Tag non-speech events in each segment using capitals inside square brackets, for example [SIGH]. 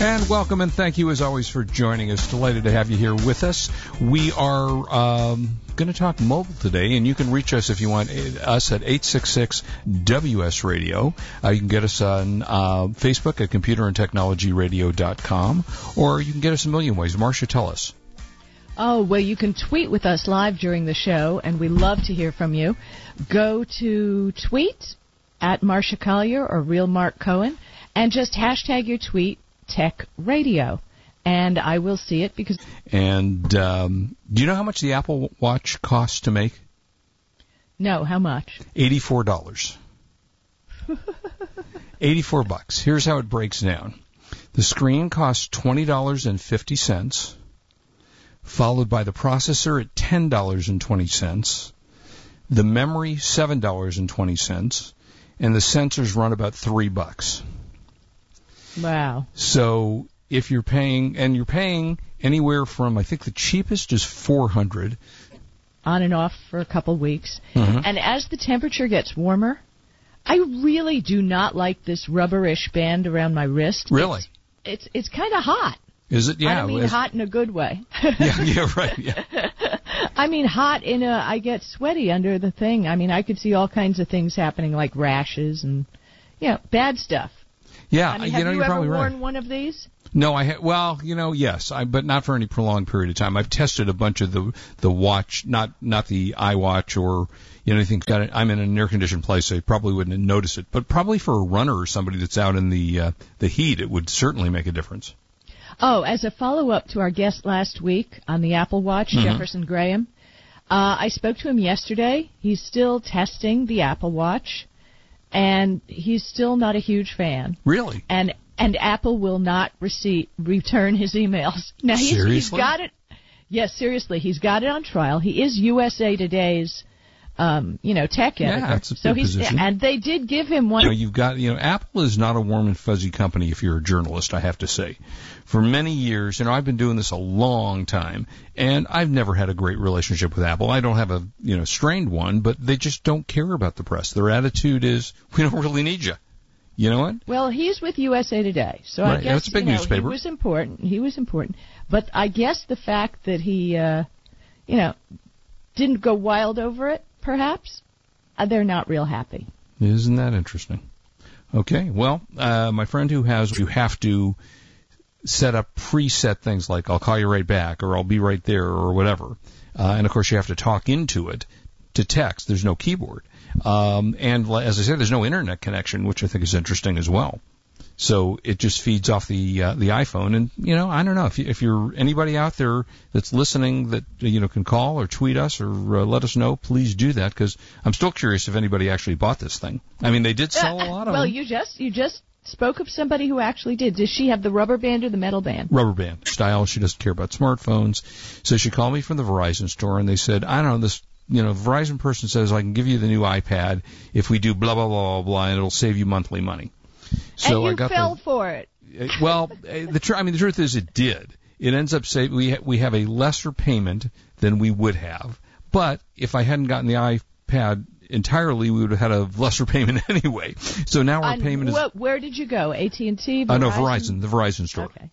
And welcome and thank you as always for joining us. Delighted to have you here with us. We are um, going to talk mobile today, and you can reach us if you want us at 866 WS Radio. Uh, you can get us on uh, Facebook at computerandtechnologyradio.com, or you can get us a million ways. Marsha, tell us. Oh, well, you can tweet with us live during the show, and we love to hear from you. Go to tweet at Marsha Collier or Real Marc Cohen, and just hashtag your tweet Tech Radio. And I will see it because. And um, do you know how much the Apple Watch costs to make? No, how much? Eighty-four dollars. [LAUGHS] Eighty-four bucks. Here's how it breaks down. The screen costs twenty dollars and fifty cents followed by the processor at $10.20, the memory $7.20, and the sensors run about 3 bucks. Wow. So if you're paying and you're paying anywhere from I think the cheapest is 400 on and off for a couple weeks. Mm-hmm. And as the temperature gets warmer, I really do not like this rubberish band around my wrist. Really? It's it's, it's kind of hot. Is it? Yeah. I mean hot in a good way. yeah, yeah, right. Yeah. [LAUGHS] I mean hot in a I get sweaty under the thing. I mean I could see all kinds of things happening like rashes and you know, bad stuff. Yeah, I mean, you have know, you you're ever probably worn right. one of these? No, I ha- well, you know, yes, I but not for any prolonged period of time. I've tested a bunch of the the watch, not not the iWatch or you know anything. Got it. I'm in an air conditioned place, so you probably wouldn't notice it. But probably for a runner or somebody that's out in the uh, the heat, it would certainly make a difference. Oh, as a follow up to our guest last week on the Apple Watch, Mhm. Jefferson Graham, uh, I spoke to him yesterday. He's still testing the Apple Watch, and he's still not a huge fan. Really? And and Apple will not receive return his emails. Now he's, he's got it. Yes, seriously, he's got it on trial. He is USA Today's, um, you know, tech Yeah, that's a so he's position. and they did give him one. You know, you've got, you know, Apple is not a warm and fuzzy company if you're a journalist, I have to say. For many years, you know, I've been doing this a long time, and I've never had a great relationship with Apple. I don't have a, you know, strained one, but they just don't care about the press. Their attitude is, [LAUGHS] we don't really need you. You know what? Well, he's with USA Today, so I guess that's a big you know, newspaper. he was important. He was important, but I guess the fact that he, uh, you know, didn't go wild over it, perhaps, uh, they're not real happy. Isn't that interesting? Okay, well, uh, my friend who has, you have to set up preset things like I'll call you right back or I'll be right there or whatever. Uh, and of course you have to talk into it to text. There's no keyboard. Um, and as I said, there's no internet connection, which I think is interesting as well. So it just feeds off the uh, the iPhone, and you know I don't know if you, if you're anybody out there that's listening that you know can call or tweet us or uh, let us know, please do that because I'm still curious if anybody actually bought this thing. I mean, they did sell a lot of well, them. you just you just spoke of somebody who actually did. Does she have the rubber band or the metal band? rubber band style. She doesn't care about smartphones. So she called me from the Verizon store and they said, I don't know, this, you know, Verizon person says I can give you the new iPad if we do blah, blah, blah, blah, blah, and it'll save you monthly money. So and you I got fell the, for it. uh, well, uh, the tr- I mean, the truth is it did. It ends up saving, we, ha- we have a lesser payment than we would have. But if I hadn't gotten the iPad entirely, we would have had a lesser [LAUGHS] payment anyway. So now our On payment is, what, where did you go? AT and T. uh, no, Verizon, the Verizon store. Okay.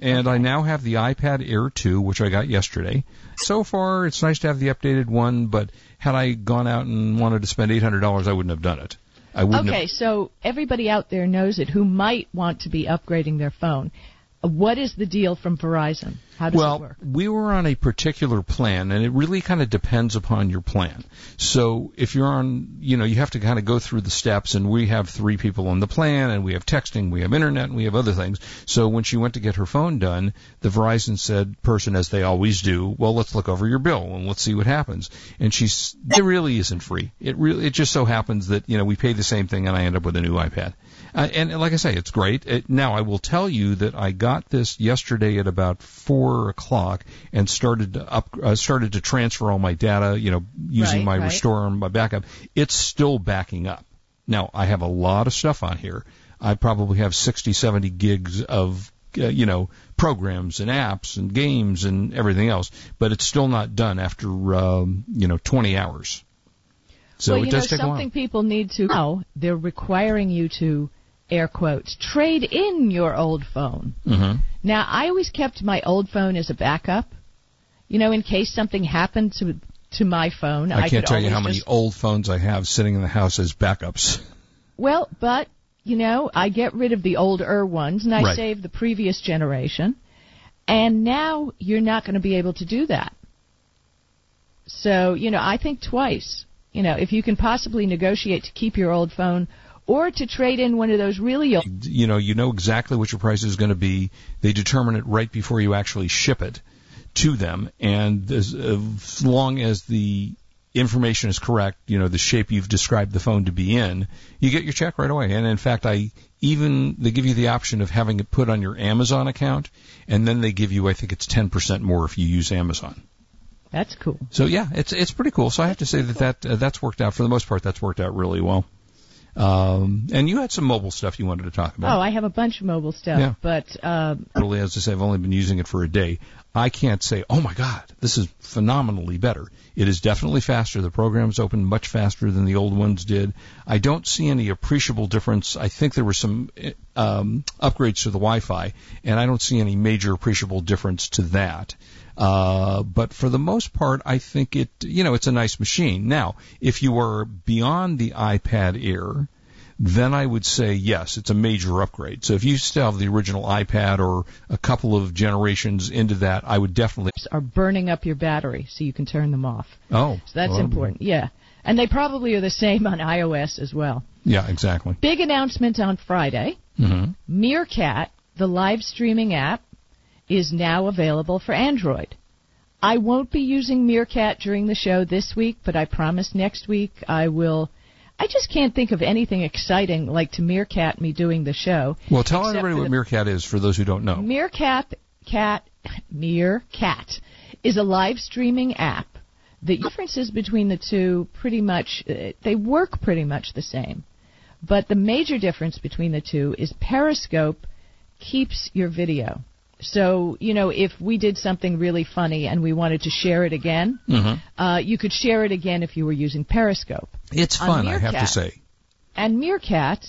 And I now have the iPad Air 2, which I got yesterday. So far, it's nice to have the updated one, but had I gone out and wanted to spend $800, I wouldn't have done it. I wouldn't Okay, have. so everybody out there knows it who might want to be upgrading their phone. What is the deal from Verizon? How does it Well, work? we were on a particular plan, and it really kind of depends upon your plan. So if you're on, you know, you have to kind of go through the steps, and we have three people on the plan, and we have texting, we have internet, and we have other things. So when she went to get her phone done, the Verizon said, person, as they always do, well, let's look over your bill and let's see what happens. And she's, it really isn't free. It really, it just so happens that, you know, we pay the same thing, and I end up with a new iPad. Uh, and like I say, it's great. It, now I will tell you that I got this yesterday at about four o'clock and started to up, uh, started to transfer all my data. You know, using Right, my right. restore and my backup. It's still backing up. Now I have a lot of stuff on here. I probably have 60, 70 gigs of uh, you know programs and apps and games and everything else, but it's still not done after um, you know 20 hours. So well, it you does know, take something people need to know. They're requiring you to air quotes, trade in your old phone. Mm-hmm. Now, I always kept my old phone as a backup. You know, in case something happened to to my phone, I, I can't tell you how many just- old phones I have sitting in the house as backups. Well, but you know, I get rid of the older ones and I Right. save the previous generation. And now you're not going to be able to do that. So, you know, I think twice. You know, if you can possibly negotiate to keep your old phone or to trade in one of those really old You know, you know exactly what your price is going to be. They determine it right before you actually ship it to them, and as, as long as the information is correct, you know, the shape you've described the phone to be in, you get your check right away. And in fact, I even they give you the option of having it put on your Amazon account, and then they give you, I think it's 10% more if you use Amazon. That's cool. So yeah, it's it's pretty cool. So I have to say that that uh, that's worked out for the most part. That's worked out really well. Um, and you had some mobile stuff you wanted to talk about. Oh, I have a bunch of mobile stuff, Yeah. but um, Really, as I say, I've only been using it for a day. I can't say, oh my God, this is phenomenally better. It is definitely faster. The programs open much faster than the old ones did. I don't see any appreciable difference. I think there were some um, upgrades to the Wi-Fi, and I don't see any major appreciable difference to that. Uh, but for the most part, I think it, you know, it's a nice machine. Now, if you are beyond the iPad Air, then I would say yes, it's a major upgrade. So if you still have the original iPad or a couple of generations into that, I would definitely. are burning up your battery so you can turn them off. Oh, So that's well, important. Yeah. And they probably are the same on iOS as well. Yeah, exactly. Big announcement on Friday. hmm Meerkat, the live streaming app, is now available for Android. I won't be using Meerkat during the show this week, but I promise next week I will. I just can't think of anything exciting like to Meerkat me doing the show. Well, tell everybody what the- Meerkat is for those who don't know. Meerkat cat Meerkat is a live streaming app. The differences between the two pretty much uh, they work pretty much the same. But the major difference between the two is Periscope keeps your video. So, you know, if we did something really funny and we wanted to share it again, hmm uh, you could share it again if you were using Periscope. It's fun, I have to say. And Meerkat,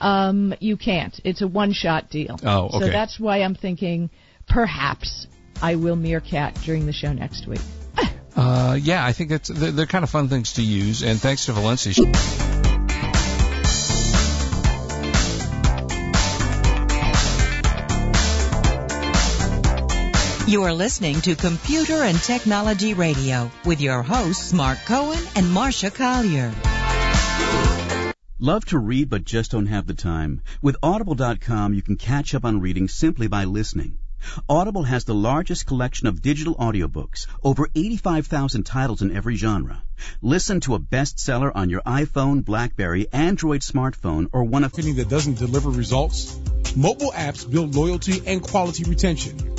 um, you can't. It's a one-shot deal. Oh, okay. So that's why I'm thinking perhaps I will Meerkat during the show next week. Uh, yeah, I think it's they're, they're kind of fun things to use. And thanks to Valencia. You are listening to Computer and Technology Radio with your hosts Marc Cohen and Marsha Collier. Love to read but just don't have the time? With Audible.com, you can catch up on reading simply by listening. Audible has the largest collection of digital audiobooks, over 85,000 titles in every genre. Listen to a bestseller on your iPhone, Blackberry, Android smartphone, or one of marketing that doesn't deliver results? Mobile apps build loyalty and quality retention.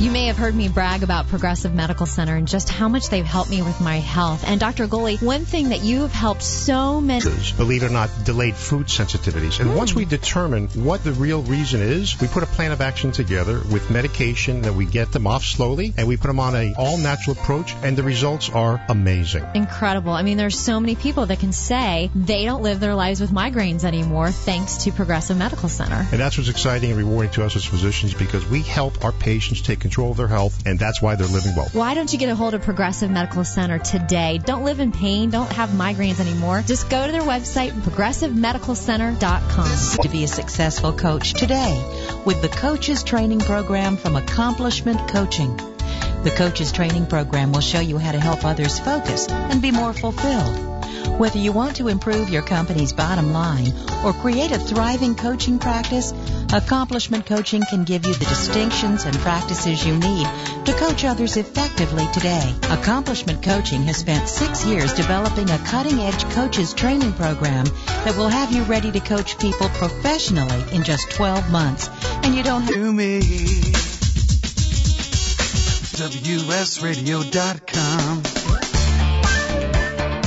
You may have heard me brag about Progressive Medical Center and just how much they've helped me with my health. And Dr. Goli, one thing that you have helped so many believe it or not, delayed food sensitivities. And once hmm. we determine what the real reason is, we put a plan of action together with medication that we get them off slowly, and we put them on a all natural approach, and the results are amazing. incredible. I mean, there's so many people that can say they don't live their lives with migraines anymore thanks to Progressive Medical Center. And that's what's exciting and rewarding to us as physicians because we help our patients take control of their health, and that's why they're living well. Why don't you get a hold of Progressive Medical Center today? Don't live in pain. Don't have migraines anymore. Just go to their website, progressivemedicalcenter.com. To be a successful coach today with the Coaches Training Program from Accomplishment Coaching. The Coaches Training Program will show you how to help others focus and be more fulfilled. Whether you want to improve your company's bottom line or create a thriving coaching practice, Accomplishment Coaching can give you the distinctions and practices you need to coach others effectively today. Accomplishment Coaching has spent six years developing a cutting edge coaches training program that will have you ready to coach people professionally in just 12 months. And you don't have to me. WSRadio.com.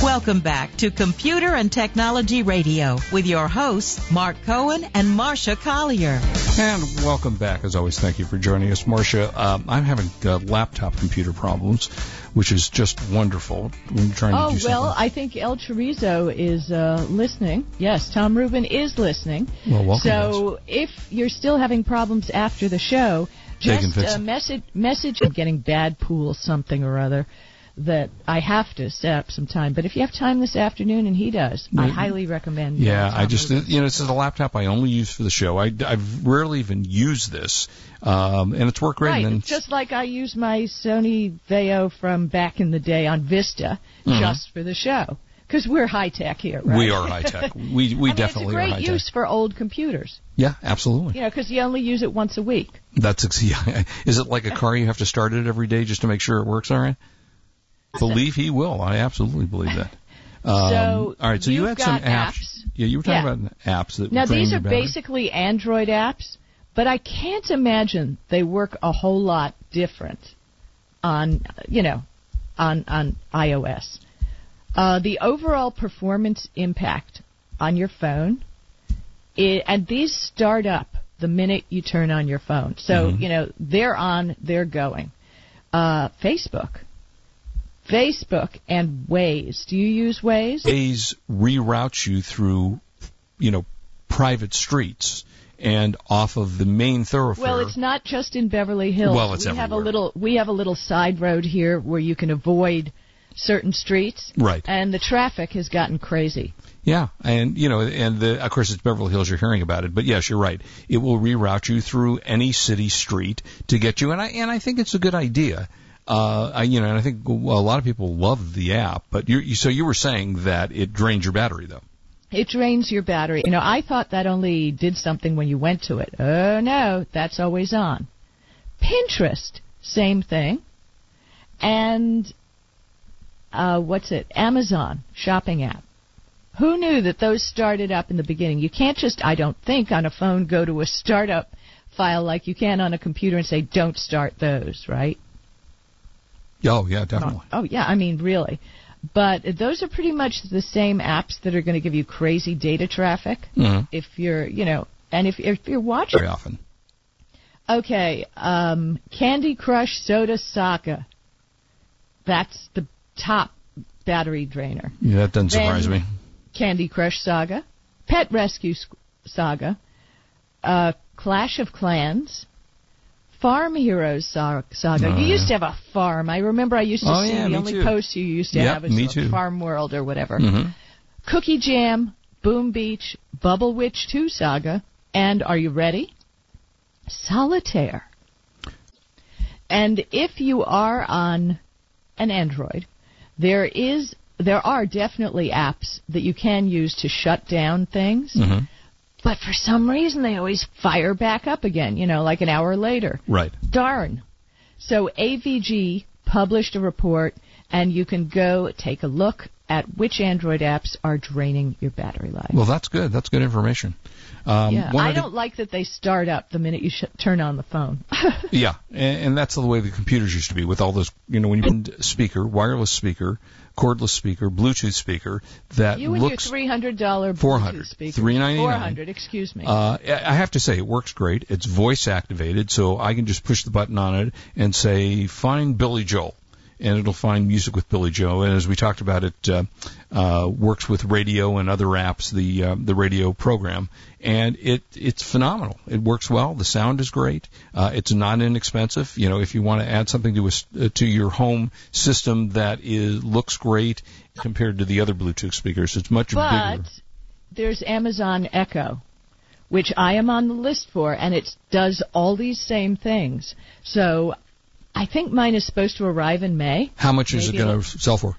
Welcome back to Computer and Technology Radio with your hosts, Marc Cohen and Marsha Collier. And welcome back. As always, thank you for joining us, Marsha. Um, I'm having uh, laptop computer problems, which is just wonderful. I'm trying oh, to do well, something. I think El Chorizo is uh, listening. Yes, Tom Rubin is listening. Well, welcome, so if you're still having problems after the show, They can just fix uh, message message I'm getting bad pool something or other that I have to set up some time. But if you have time this afternoon and he does, I highly recommend. Yeah, I just you know this is a laptop I only use for the show. I I've rarely even used this, um, and it's worked great. Right, and just like I use my Sony Vaio from back in the day on Vista Mhm. just for the show. Because we're high tech here, right? we are high tech. [LAUGHS] We we I mean, definitely it's a are great high use tech. for old computers. Yeah, absolutely. You know, because you only use it once a week. That's ex- [LAUGHS] yeah. Is it like a car you have to start it every day just to make sure it works all right? Believe he will. I absolutely believe that. [LAUGHS] Um, So, all right, so you had some apps. apps. Yeah, you were talking Yeah. about apps that Now these are basically Android apps, but I can't imagine they work a whole lot different on you know on on iOS. Uh, the overall performance impact on your phone, i and these start up the minute you turn on your phone. So Mhm. you know they're on, they're going. Uh, Facebook, Facebook, and Waze. Do you use Waze? Waze reroutes you through, you know, private streets and off of the main thoroughfare. Well, it's not just in Beverly Hills. Well, it's we have a little we have a little side road here where you can avoid certain streets, right. and the traffic has gotten crazy. Yeah, and you know, and the, of course it's Beverly Hills. You're hearing about it, but yes, you're right. It will reroute you through any city street to get you, and I and I think it's a good idea. Uh, I, you know, and I think a lot of people love the app, but you, you so you were saying that it drains your battery though. It drains your battery. You know, I thought that only did something when you went to it. Oh no, that's always on. Pinterest, same thing. And uh, what's it? Amazon shopping app. Who knew that those started up in the beginning? You can't just, I don't think, on a phone go to a startup file like you can on a computer and say, don't start those, right? Oh yeah, definitely. Oh, yeah, I mean, really. But those are pretty much the same apps that are going to give you crazy data traffic Mhm. if you're, you know, and if, if you're watching. Very often. Okay, um, Candy Crush Soda Saga. That's the top battery drainer. Yeah, that doesn't surprise Then- me. Candy Crush Saga, Pet Rescue Saga, uh, Clash of Clans, Farm Heroes Saga. Oh, you used to have a farm. I remember I used to Oh, see yeah, the only too. post you used to Yep, have was too. Farm World or whatever. hmm Cookie Jam, Boom Beach, Bubble Witch 2 Saga, and are you ready? Solitaire. And if you are on an Android, there is there are definitely apps that you can use to shut down things, hmm but for some reason they always fire back up again, you know, like an hour later. Right. Darn. So AVG published a report, and you can go take a look at which Android apps are draining your battery life. Well, that's good. That's good information. Um, yeah, I don't like that they start up the minute you sh- turn on the phone. [LAUGHS] Yeah, and, and that's the way the computers used to be with all those, you know, when you [LAUGHS] put speaker, wireless speaker, cordless speaker, Bluetooth speaker that you looks. three hundred dollar 400, speaker. 399. Four hundred. Excuse me. Uh, I I have to say it works great. It's voice activated, so I can just push the button on it and say "Find Billy Joel," and it'll find music with Billy Joel. And as we talked about, it uh, uh, works with radio and other apps, the uh, the radio program, and it it's phenomenal. It works well. The sound is great. Uh, it's not inexpensive. You know, if you want to add something to a, uh, to your home system that is looks great compared to the other Bluetooth speakers, it's much but bigger. there's Amazon Echo, which I am on the list for, and it does all these same things. So I think mine is supposed to arrive in May. How much is Maybe it going to sell for?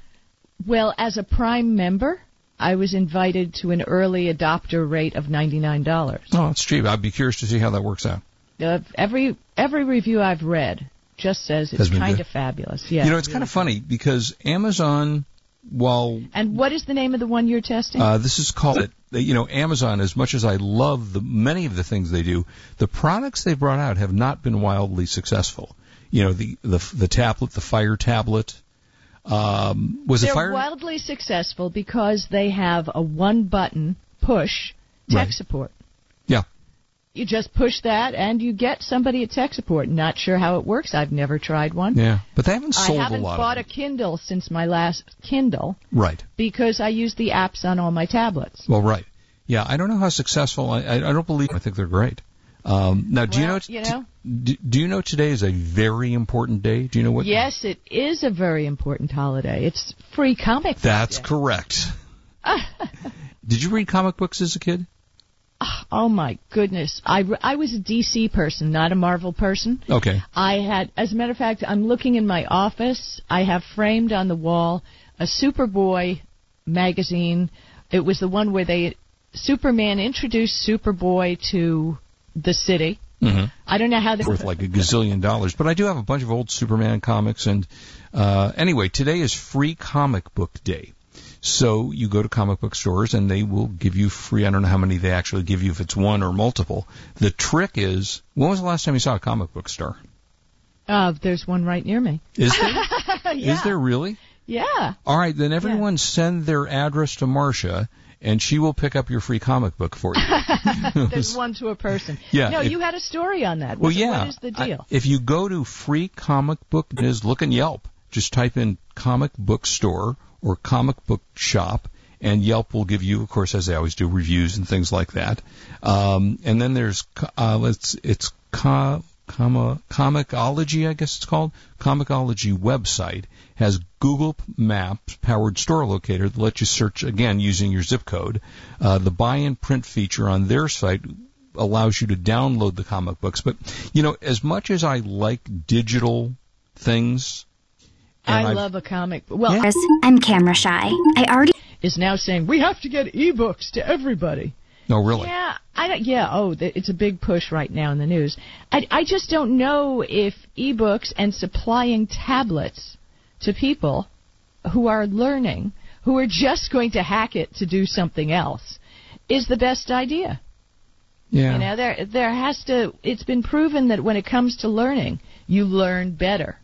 Well, as a Prime member, I was invited to an early adopter rate of $99. Oh, it's cheap. I'd be curious to see how that works out. Uh, every every review I've read just says it's kind good. of fabulous. Yeah. you know, it's kind of funny because Amazon, while And what is the name of the one you're testing? uh, this is called, it you know, Amazon, as much as I love the many of the things they do, the products they brought out have not been wildly successful. You know, the the the tablet, the Fire tablet. Um, was They're fire? wildly successful because they have a one button push tech Right. support. Yeah. You just push that and you get somebody at tech support. Not sure how it works. I've never tried one. Yeah, but they haven't I sold haven't a lot bought of a Kindle since my last Kindle. Right. because I use the apps on all my tablets. Well, right. Yeah, I don't know how successful. I, I I don't believe. I think they're great. Um, now, do you know? you know? Do, do you know today is a very important day? Do you know what? Yes, it is a very important holiday. It's free comic. Book That's Day. correct. [LAUGHS] Did you read comic books as a kid? Oh my goodness. I, I was a DC person, not a Marvel person. Okay. I had, as a matter of fact, I'm looking in my office. I have framed on the wall a Superboy magazine. It was the one where they Superman introduced Superboy to the city. Mm-hmm. I don't know how they're Worth like a gazillion dollars, but I do have a bunch of old Superman comics. And uh, anyway, today is Free Comic Book Day. So you go to comic book stores and they will give you free. I don't know how many they actually give you if it's one or multiple. The trick is, when was the last time you saw a comic book store? Uh, there's one right near me. Is there? [LAUGHS] yeah. Is there really? Yeah. All right, then everyone send their address to Marsha, and she will pick up your free comic book for you. [LAUGHS] There's one to a person. [LAUGHS] Yeah, No, if- you had a story on that. well, What- yeah. What is the I- deal? if you go to free comic book, news, look in Yelp. Just type in comic book store or comic book shop, and Yelp will give you, of course, as they always do, reviews and things like that. Um, and then there's uh, let's it's co- comma, comixology, I guess it's called. Comixology website has Google Maps powered store locator that lets you search again using your zip code. Uh, the buy and print feature on their site allows you to download the comic books. But you know, as much as I like digital things, I I've- love a comic. Well, Yeah. Chris, I'm camera shy. I already is now saying we have to get ebooks to everybody. No, really, Yeah, I don't. Yeah, oh, it's a big push right now in the news. I, I just don't know if ebooks and supplying tablets to people who are learning, who are just going to hack it to do something else, is the best idea. yeah. You know, there there has to. It's been proven that when it comes to learning, you learn better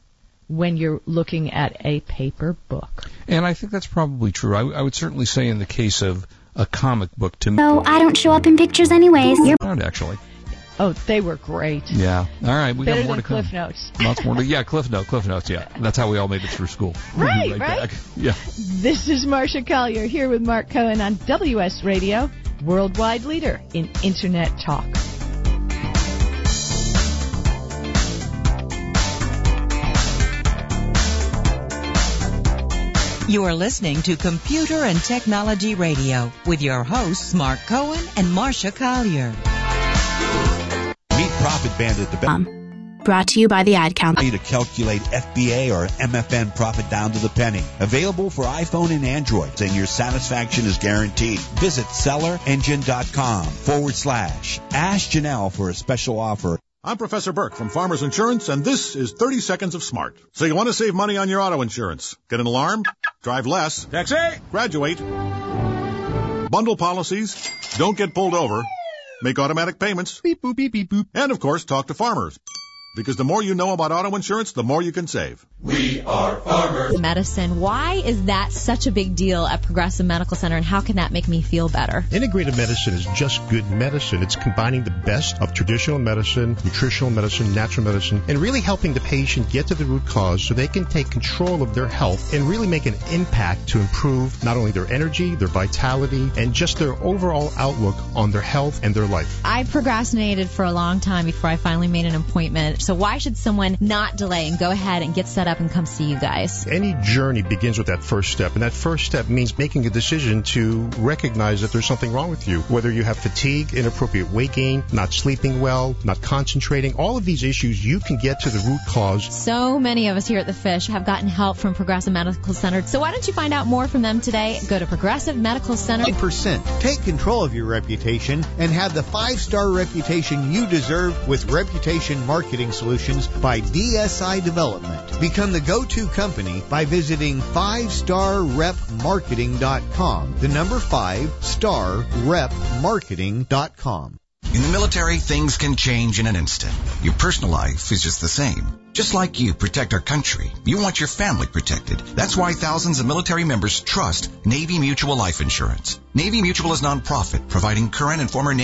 when you're looking at a paper book. And I think that's probably true. I, I would certainly say in the case of a comic book to me, know I don't show up in pictures anyways. You're around actually. Oh, they were great. Yeah. All right, we Better got more than to come. Cliff Notes. Lots more to. [LAUGHS] Yeah, Cliff Note, Cliff Notes. Yeah, that's how we all made it through school. We'll Right, right. back. Yeah. This is Marsha Collier here with Marc Cohen on WS Radio, worldwide leader in Internet talk. You are listening to Computer and Technology Radio with your hosts Marc Cohen and Marsha Collier. Meet Profit Bandit, the Um, brought to you by the Ad Council. way to calculate FBA or MFN profit down to the penny. Available for iPhone and Android, and your satisfaction is guaranteed. Visit sellerengine.com forward slash. Ask Janelle for a special offer. I'm Professor Burke from Farmers Insurance, and this is 30 Seconds of Smart. So you want to save money on your auto insurance? Get an alarm? Drive less? Taxi! Graduate? Bundle policies? Don't get pulled over? Make automatic payments? Beep boop beep beep boop. And of course, talk to farmers. Because the more you know about auto insurance, the more you can save. We are farmers. Medicine. Why is that such a big deal at Progressive Medical Center, and how can that make me feel better? Integrative medicine is just good medicine. It's combining the best of traditional medicine, nutritional medicine, natural medicine, and really helping the patient get to the root cause so they can take control of their health and really make an impact to improve not only their energy, their vitality, and just their overall outlook on their health and their life. I procrastinated for a long time before I finally made an appointment. So why should someone not delay and go ahead and get set up and come see you guys? Any journey begins with that first step, and that first step means making a decision to recognize that there's something wrong with you. Whether you have fatigue, inappropriate weight gain, not sleeping well, not concentrating, all of these issues, you can get to the root cause. So many of us here at the Fish have gotten help from Progressive Medical Center. So why don't you find out more from them today? Go to Progressive Medical Center. percent. Take control of your reputation and have the five-star reputation you deserve with Reputation Marketing Solutions by DSI Development. Become the go-to company by visiting 5starrepmarketing.com. The number 5 star. In the military, things can change in an instant. Your personal life is just the same. Just like you protect our country, you want your family protected. That's why thousands of military members trust Navy Mutual Life Insurance. Navy Mutual is nonprofit, providing current and former Navy